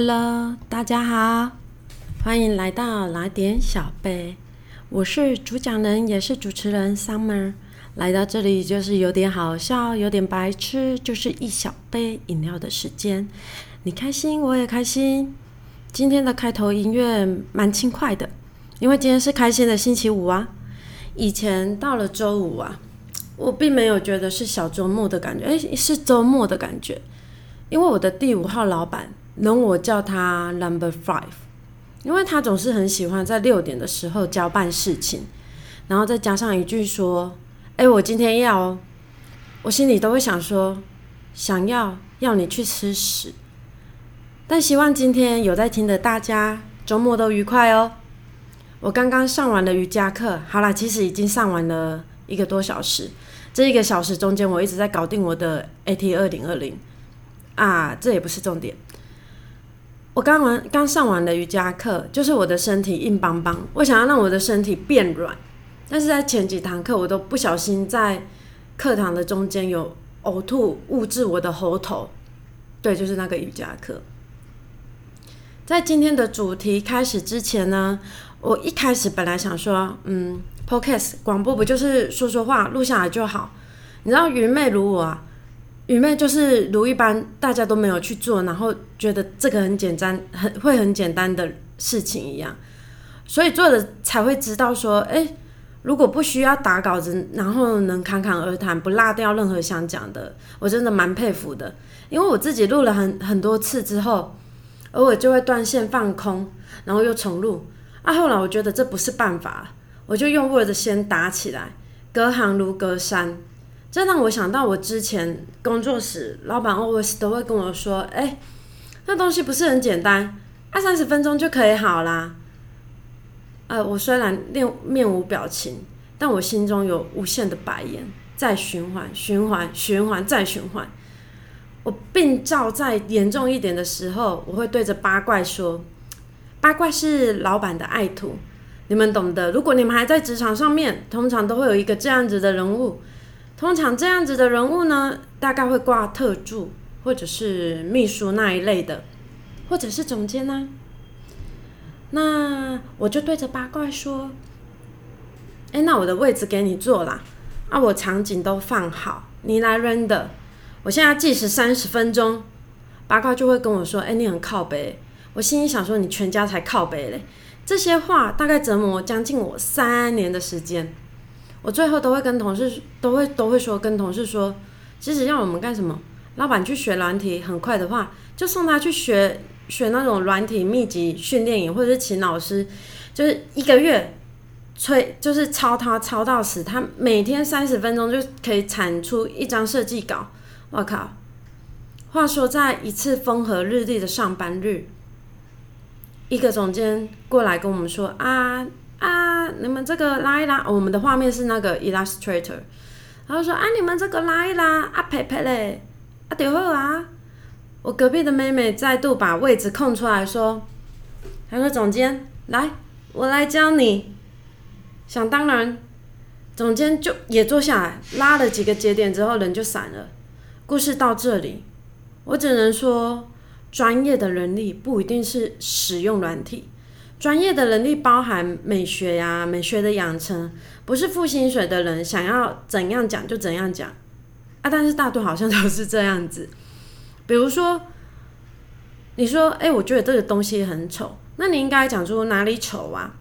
Hello，大家好，欢迎来到来点小杯。我是主讲人，也是主持人 Summer。来到这里就是有点好笑，有点白痴，就是一小杯饮料的时间。你开心，我也开心。今天的开头音乐蛮轻快的，因为今天是开心的星期五啊。以前到了周五啊，我并没有觉得是小周末的感觉，诶，是周末的感觉。因为我的第五号老板，容我叫他 Number Five，因为他总是很喜欢在六点的时候交办事情，然后再加上一句说：“哎，我今天要。”我心里都会想说：“想要要你去吃屎。”但希望今天有在听的大家周末都愉快哦。我刚刚上完了瑜伽课，好啦，其实已经上完了一个多小时。这一个小时中间，我一直在搞定我的 AT 二零二零啊，这也不是重点。我刚完刚上完了瑜伽课，就是我的身体硬邦邦，我想要让我的身体变软，但是在前几堂课我都不小心在课堂的中间有呕吐物质我的喉头，对，就是那个瑜伽课。在今天的主题开始之前呢。我一开始本来想说，嗯，podcast 广播不就是说说话录下来就好？你知道愚昧如我啊，愚昧就是如一般大家都没有去做，然后觉得这个很简单，很会很简单的事情一样，所以做的才会知道说，哎，如果不需要打稿子，然后能侃侃而谈，不落掉任何想讲的，我真的蛮佩服的。因为我自己录了很很多次之后，偶尔就会断线放空，然后又重录。啊，后来我觉得这不是办法，我就用 Word 先打起来，隔行如隔山。这让我想到我之前工作时，老板 always 都会跟我说：“哎，那东西不是很简单，二三十分钟就可以好啦。”呃，我虽然面面无表情，但我心中有无限的白眼在循环、循环、循环再循环。我病灶再严重一点的时候，我会对着八怪说。八怪是老板的爱徒，你们懂得。如果你们还在职场上面，通常都会有一个这样子的人物。通常这样子的人物呢，大概会挂特助或者是秘书那一类的，或者是总监呢。那我就对着八卦说：“哎，那我的位置给你坐啦，啊，我场景都放好，你来 render。我现在计时三十分钟。”八卦就会跟我说：“哎，你很靠北。”我心里想说，你全家才靠背嘞！这些话大概折磨将近我三年的时间。我最后都会跟同事都会都会说，跟同事说，其实要我们干什么？老板去学软体很快的话，就送他去学学那种软体密集训练营，或者是请老师，就是一个月催，就是抄他抄到死，他每天三十分钟就可以产出一张设计稿。我靠！话说在一次风和日丽的上班日。一个总监过来跟我们说啊啊，你们这个拉一拉，我们的画面是那个 Illustrator，然后说啊，你们这个拉一拉啊，佩佩嘞，啊，对好啊，我隔壁的妹妹再度把位置空出来说，他说总监来，我来教你。想当然，总监就也坐下来拉了几个节点之后，人就散了。故事到这里，我只能说。专业的能力不一定是使用软体，专业的能力包含美学呀，美学的养成，不是付薪水的人想要怎样讲就怎样讲啊。但是大多好像都是这样子。比如说，你说，哎，我觉得这个东西很丑，那你应该讲出哪里丑啊？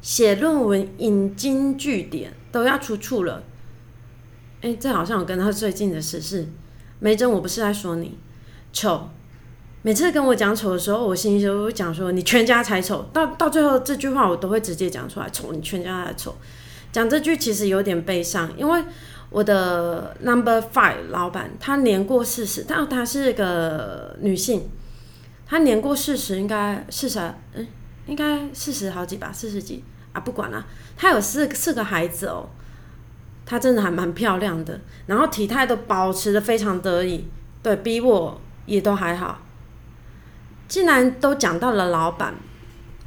写论文引经据典都要出处了。哎，这好像我跟他最近的事是，梅珍，我不是在说你丑。每次跟我讲丑的时候，我心里就会讲说你全家才丑。到到最后这句话我都会直接讲出来，丑你全家才丑。讲这句其实有点悲伤，因为我的 Number Five 老板她年过四十，但她是个女性，她年过四十应该四十，嗯，应该四十好几吧，四十几啊，不管了。她有四四个孩子哦，她真的还蛮漂亮的，然后体态都保持的非常得意，对比我也都还好。既然都讲到了老板，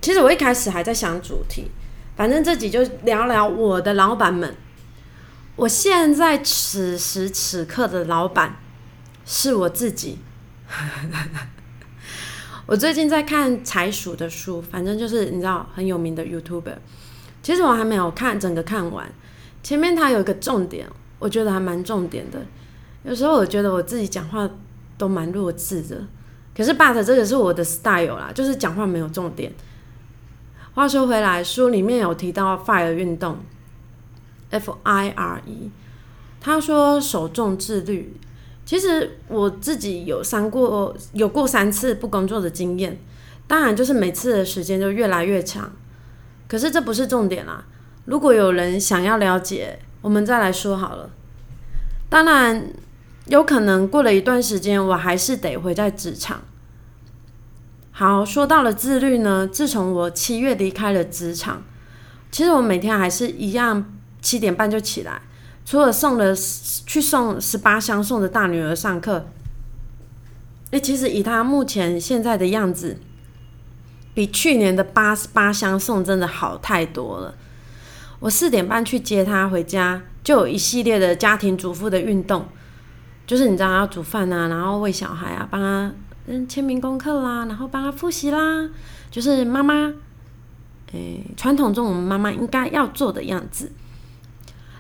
其实我一开始还在想主题，反正这集就聊聊我的老板们。我现在此时此刻的老板是我自己。我最近在看财鼠的书，反正就是你知道很有名的 YouTuber。其实我还没有看整个看完，前面他有一个重点，我觉得还蛮重点的。有时候我觉得我自己讲话都蛮弱智的，可是 But 这个是我的 style 啦，就是讲话没有重点。话说回来，书里面有提到 FIRE 运动，F I R E，他说首重自律。其实我自己有三过有过三次不工作的经验，当然就是每次的时间就越来越长。可是这不是重点啦。如果有人想要了解，我们再来说好了。当然有可能过了一段时间，我还是得回在职场。好，说到了自律呢，自从我七月离开了职场，其实我每天还是一样七点半就起来。除了送了去送十八箱送的大女儿上课，哎，其实以她目前现在的样子，比去年的八十八箱送真的好太多了。我四点半去接她回家，就有一系列的家庭主妇的运动，就是你知道要煮饭啊，然后喂小孩啊，帮他嗯签名功课啦，然后帮他复习啦，就是妈妈，诶，传统中我们妈妈应该要做的样子。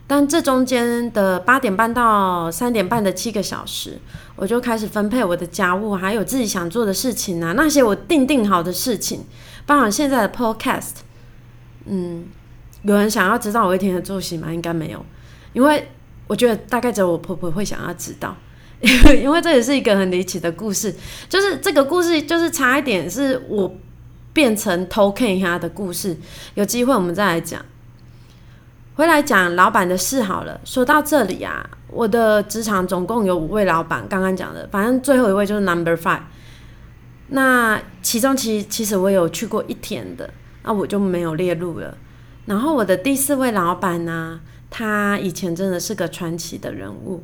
但这中间的八点半到三点半的七个小时，我就开始分配我的家务，还有自己想做的事情啊，那些我定定好的事情，包含现在的 Podcast。嗯，有人想要知道我一天的作息吗？应该没有，因为我觉得大概只有我婆婆会想要知道，因为这也是一个很离奇的故事，就是这个故事就是差一点是我变成偷看他的故事，有机会我们再来讲。回来讲老板的事好了。说到这里啊，我的职场总共有五位老板，刚刚讲的，反正最后一位就是 Number Five。那其中其其实我有去过一天的，那我就没有列入了。然后我的第四位老板呢，他以前真的是个传奇的人物，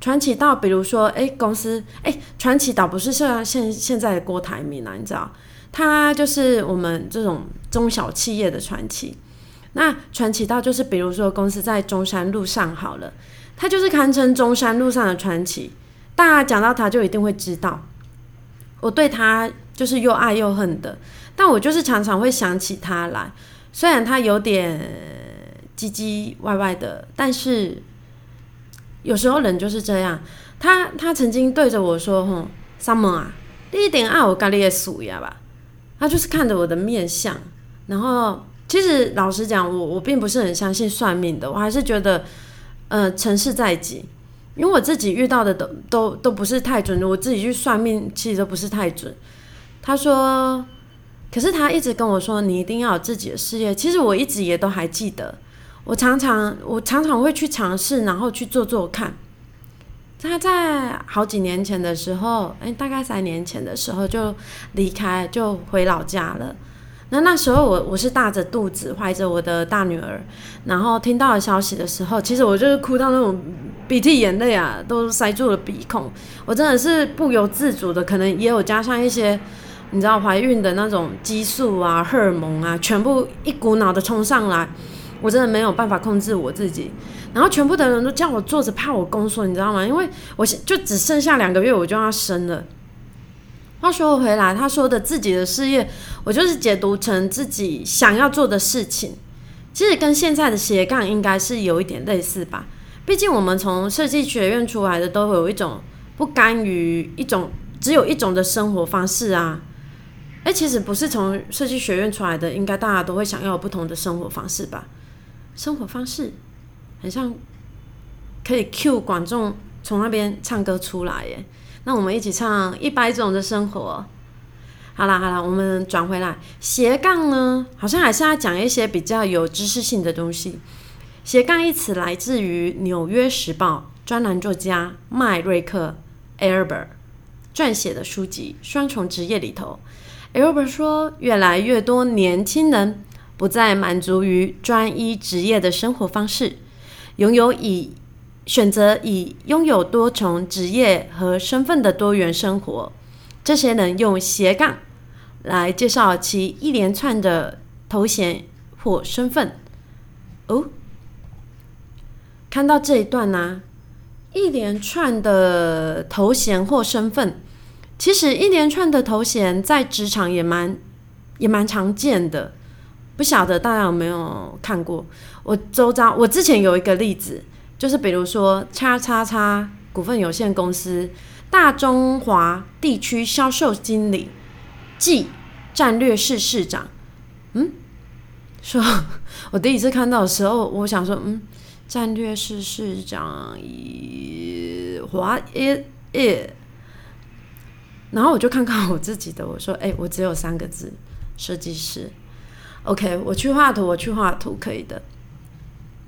传奇到比如说，哎，公司，哎，传奇倒不是像现现在的郭台铭啊，你知道，他就是我们这种中小企业的传奇。那传奇到就是，比如说公司在中山路上好了，他就是堪称中山路上的传奇。大家讲到他就一定会知道，我对他就是又爱又恨的。但我就是常常会想起他来，虽然他有点唧唧歪歪的，但是有时候人就是这样。他他曾经对着我说：“吼，summer 啊，第一点爱我咖喱的属呀吧。”他就是看着我的面相，然后。其实老实讲，我我并不是很相信算命的，我还是觉得，呃，成事在己，因为我自己遇到的都都都不是太准，我自己去算命其实都不是太准。他说，可是他一直跟我说，你一定要有自己的事业。其实我一直也都还记得，我常常我常常会去尝试，然后去做做看。他在好几年前的时候，哎，大概三年前的时候就离开，就回老家了。那那时候我我是大着肚子怀着我的大女儿，然后听到消息的时候，其实我就是哭到那种鼻涕眼泪啊，都塞住了鼻孔。我真的是不由自主的，可能也有加上一些你知道怀孕的那种激素啊、荷尔蒙啊，全部一股脑的冲上来，我真的没有办法控制我自己。然后全部的人都叫我坐着，怕我宫缩，你知道吗？因为我就只剩下两个月，我就要生了。话说回来，他说的自己的事业，我就是解读成自己想要做的事情。其实跟现在的斜杠应该是有一点类似吧。毕竟我们从设计学院出来的，都会有一种不甘于一种只有一种的生活方式啊。哎，其实不是从设计学院出来的，应该大家都会想要有不同的生活方式吧？生活方式很像可以 cue 观众从那边唱歌出来耶。那我们一起唱一百种的生活。好啦好啦，我们转回来斜杠呢，好像还是要讲一些比较有知识性的东西。斜杠一词来自于《纽约时报》专栏作家麦瑞克 （Albert） 撰写的书籍《双重职业》里头。Albert 说，越来越多年轻人不再满足于专一职业的生活方式，拥有以选择以拥有多重职业和身份的多元生活，这些人用斜杠来介绍其一连串的头衔或身份。哦，看到这一段呢，一连串的头衔或身份，其实一连串的头衔在职场也蛮也蛮常见的，不晓得大家有没有看过？我周遭我之前有一个例子，就是比如说叉叉叉股份有限公司大中华地区销售经理暨战略室室长，嗯，说我第一次看到的时候，我想说，嗯，战略室室长华耶耶。然后我就看看我自己的，我说：“哎，我只有三个字，设计师。OK，我去画图，我去画图可以的。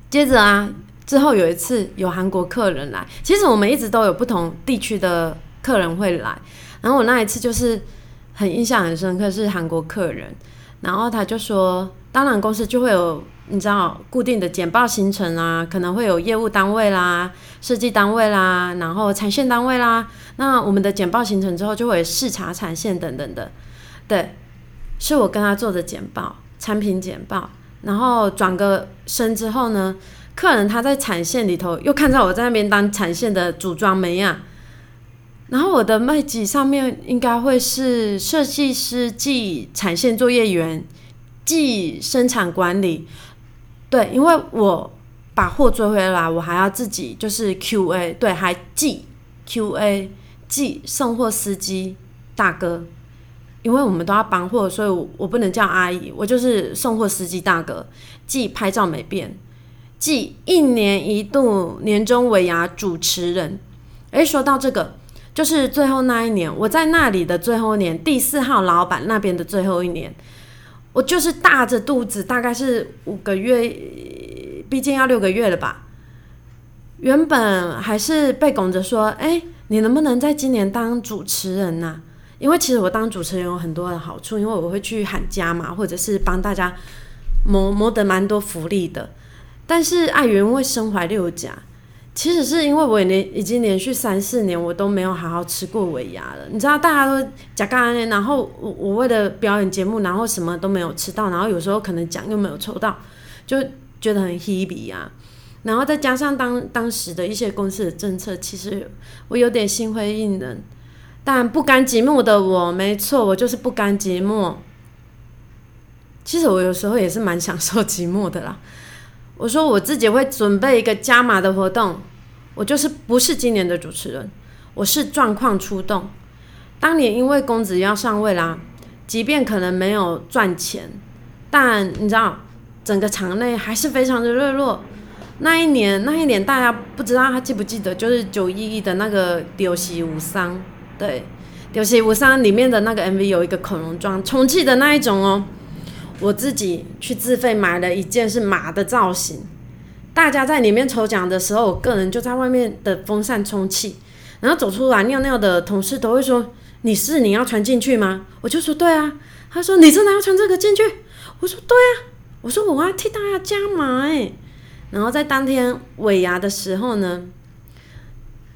接着啊，之后有一次有韩国客人来，其实我们一直都有不同地区的客人会来。然后我那一次就是很印象很深刻，是韩国客人，然后他就说，当然公司就会有。”你知道固定的简报行程啊，可能会有业务单位啦、设计单位啦，然后产线单位啦。那我们的简报行程之后，就会视察产线等等的。对，是我跟他做的简报，产品简报。然后转个身之后呢，客人他在产线里头又看到我在那边当产线的组装没啊。然后我的麦记上面应该会是设计师即产线作业员即生产管理。对，因为我把货追回来，我还要自己就是 Q A，对，还即 Q A，即送货司机大哥，因为我们都要搬货，所以我不能叫阿姨，我就是送货司机大哥，既拍照没变，既一年一度年终尾牙主持人。诶，说到这个，就是最后那一年，我在那里的最后一年，第四号老板那边的最后一年。我就是大着肚子，大概是五个月，毕竟要六个月了吧。原本还是被拱着说：“哎，你能不能在今年当主持人呢？”因为其实我当主持人有很多的好处，因为我会去喊家嘛，或者是帮大家谋谋得蛮多福利的。但是碍于因为身怀六甲。其实是因为我连已经连续三四年我都没有好好吃过尾牙了，你知道大家都假干然后我我为了表演节目，然后什么都没有吃到，然后有时候可能奖又没有抽到，就觉得很 happy 啊。然后再加上当当时的一些公司的政策，其实我有点心灰意冷。但不甘寂寞的我，没错，我就是不甘寂寞。其实我有时候也是蛮享受寂寞的啦。我说我自己会准备一个加码的活动，我就是不是今年的主持人，我是状况出动。当年因为公子要上位啦，即便可能没有赚钱，但你知道整个场内还是非常的热络。那一年，那一年大家不知道他记不记得，就是九一一的那个丢西无伤，对，丢西无伤里面的那个 MV 有一个恐龙装，充气的那一种哦。我自己去自费买了一件是马的造型，大家在里面抽奖的时候，我个人就在外面的风扇充气，然后走出来尿尿的同事都会说：“你是你要穿进去吗？”我就说：“对啊。”他说：“你真的要穿这个进去？”我说：“对啊。”我说：“我要替大家加码哎。”然后在当天尾牙的时候呢，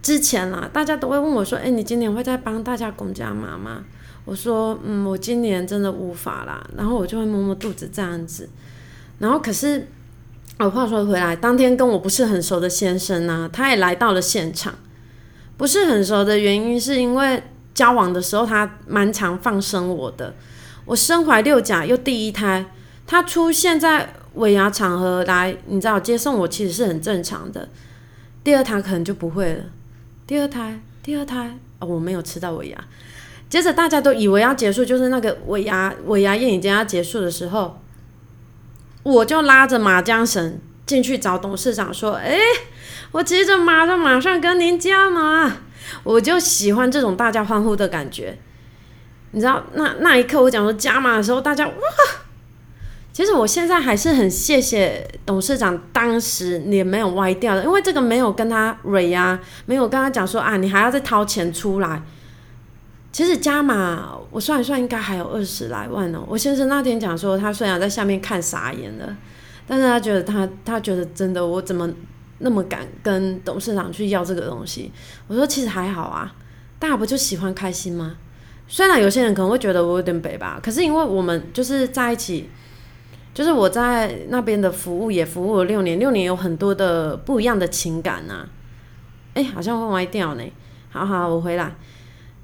之前啦，大家都会问我说：“哎，你今年会再帮大家公加码吗？”我说，嗯，我今年真的无法啦，然后我就会摸摸肚子这样子，然后可是，我话说回来，当天跟我不是很熟的先生呢，他也来到了现场。不是很熟的原因，是因为交往的时候他蛮常放生我的。我身怀六甲又第一胎，他出现在尾牙场合来，你知道接送我其实是很正常的。第二胎可能就不会了。第二胎，第二胎，哦，我没有吃到尾牙。接着大家都以为要结束，就是那个尾牙尾牙宴已经要结束的时候，我就拉着马缰绳进去找董事长说：“哎，我骑着马上马上跟您加码。”我就喜欢这种大家欢呼的感觉。你知道那那一刻我讲说加码的时候，大家哇！其实我现在还是很谢谢董事长当时脸没有歪掉的，因为这个没有跟他蕊呀，没有跟他讲说啊，你还要再掏钱出来。其实加码，我算一算，应该还有二十来万哦。我先生那天讲说，他虽然在下面看傻眼了，但是他觉得他他觉得真的，我怎么那么敢跟董事长去要这个东西？我说其实还好啊，大家不就喜欢开心吗？虽然有些人可能会觉得我有点北吧，可是因为我们就是在一起，就是我在那边的服务也服务了六年，六年有很多的不一样的情感呐。哎，好像会歪掉呢。好好，我回来。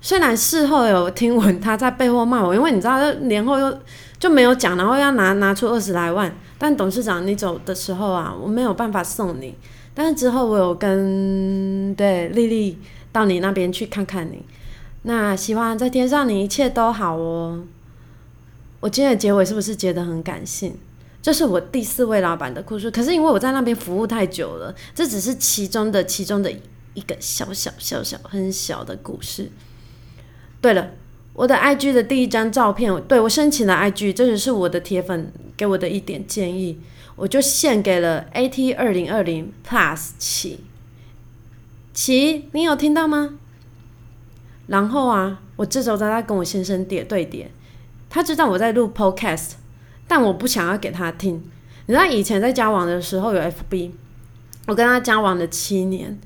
虽然事后有听闻他在背后骂我，因为你知道，年后又就没有讲，然后要拿拿出二十来万。但董事长，你走的时候啊，我没有办法送你。但是之后我有跟对丽丽到你那边去看看你。那希望在天上你一切都好哦。我今天的结尾是不是结得很感性？这是我第四位老板的故事。可是因为我在那边服务太久了，这只是其中的其中的一个小小小小很小的故事。对了，我的 IG 的第一张照片，对我申请了 IG，这只是我的铁粉给我的一点建议。我就献给了 AT 二零二零 Plus 七七，你有听到吗？然后啊，我这周在跟我先生点对点，他知道我在录 Podcast，但我不想要给他听。你知道以前在交往的时候有 FB，我跟他交往了七年，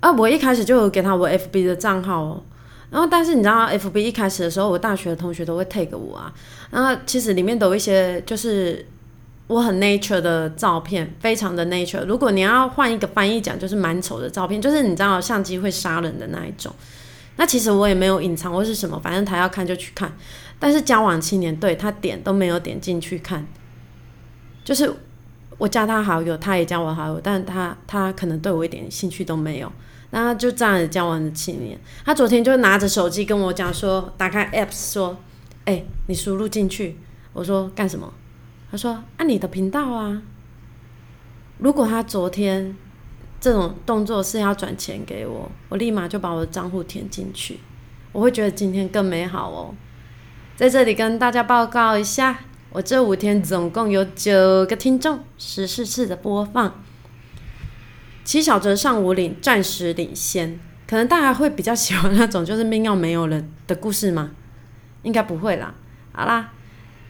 啊，我一开始就有给他我 FB 的账号哦。然后但是你知道 FB 一开始的时候，我大学的同学都会 take 我啊，然后其实里面都有一些就是。我很 nature 的照片，非常的 nature。如果你要换一个翻译讲，就是蛮丑的照片，就是你知道相机会杀人的那一种。那其实我也没有隐藏或是什么，反正他要看就去看。但是交往七年，对他点都没有点进去看。就是我加他好友，他也加我好友，但他他可能对我一点兴趣都没有。那就这样子交往了七年。他昨天就拿着手机跟我讲说，打开 apps 说，哎，你输入进去。我说干什么？他说：“按你的频道啊，如果他昨天这种动作是要转钱给我，我立马就把我的账户填进去，我会觉得今天更美好哦。在这里跟大家报告一下，我这五天总共有九个听众，十四次的播放，七小哲上五领，暂时领先。可能大家会比较喜欢那种就是命要没有了的故事吗？应该不会啦。好啦。”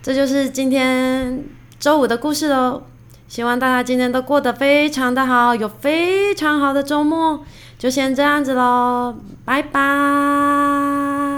这就是今天周五的故事喽，希望大家今天都过得非常的好，有非常好的周末，就先这样子喽，拜拜。